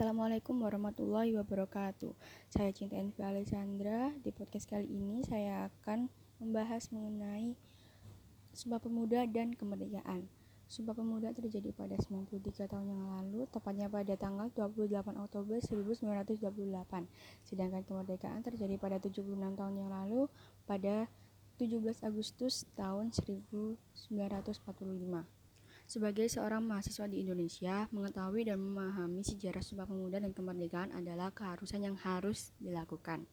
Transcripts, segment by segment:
Assalamualaikum warahmatullahi wabarakatuh. Saya Cinta Envi Alessandra. Di podcast kali ini saya akan membahas mengenai Sumpah Pemuda dan Kemerdekaan. Sumpah Pemuda terjadi pada 93 tahun yang lalu, tepatnya pada tanggal 28 Oktober 1928. Sedangkan kemerdekaan terjadi pada 76 tahun yang lalu, pada 17 Agustus tahun 1945. Sebagai seorang mahasiswa di Indonesia, mengetahui dan memahami sejarah Sumpah Pemuda dan kemerdekaan adalah keharusan yang harus dilakukan.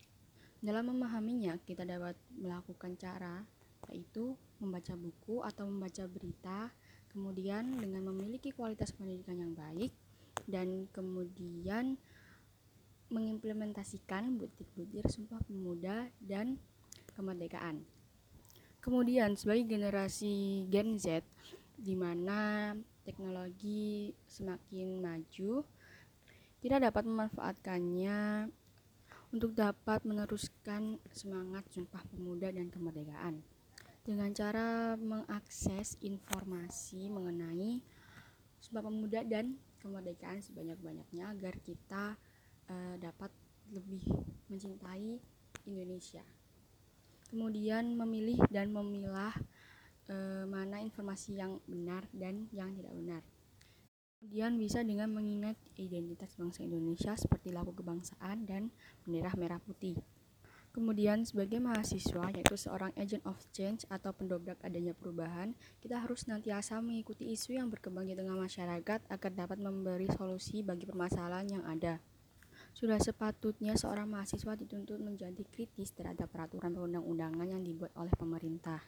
Dalam memahaminya, kita dapat melakukan cara yaitu membaca buku atau membaca berita, kemudian dengan memiliki kualitas pendidikan yang baik dan kemudian mengimplementasikan butir-butir Sumpah Pemuda dan kemerdekaan. Kemudian sebagai generasi Gen Z, di mana teknologi semakin maju, kita dapat memanfaatkannya untuk dapat meneruskan semangat Sumpah Pemuda dan Kemerdekaan dengan cara mengakses informasi mengenai Sumpah Pemuda dan Kemerdekaan sebanyak-banyaknya agar kita uh, dapat lebih mencintai Indonesia. Kemudian memilih dan memilah e, mana informasi yang benar dan yang tidak benar. Kemudian bisa dengan mengingat identitas bangsa Indonesia seperti lagu kebangsaan dan bendera merah putih. Kemudian sebagai mahasiswa yaitu seorang agent of change atau pendobrak adanya perubahan, kita harus nantiasa mengikuti isu yang berkembang di tengah masyarakat agar dapat memberi solusi bagi permasalahan yang ada. Sudah sepatutnya seorang mahasiswa dituntut menjadi kritis terhadap peraturan perundang-undangan yang dibuat oleh pemerintah.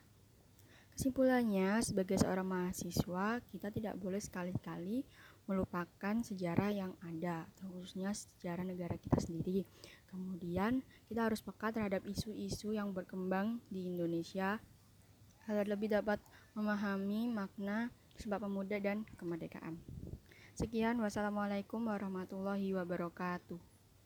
Kesimpulannya, sebagai seorang mahasiswa, kita tidak boleh sekali-kali melupakan sejarah yang ada, khususnya sejarah negara kita sendiri. Kemudian, kita harus peka terhadap isu-isu yang berkembang di Indonesia agar lebih dapat memahami makna sebab pemuda dan kemerdekaan. Sekian, wassalamualaikum warahmatullahi wabarakatuh.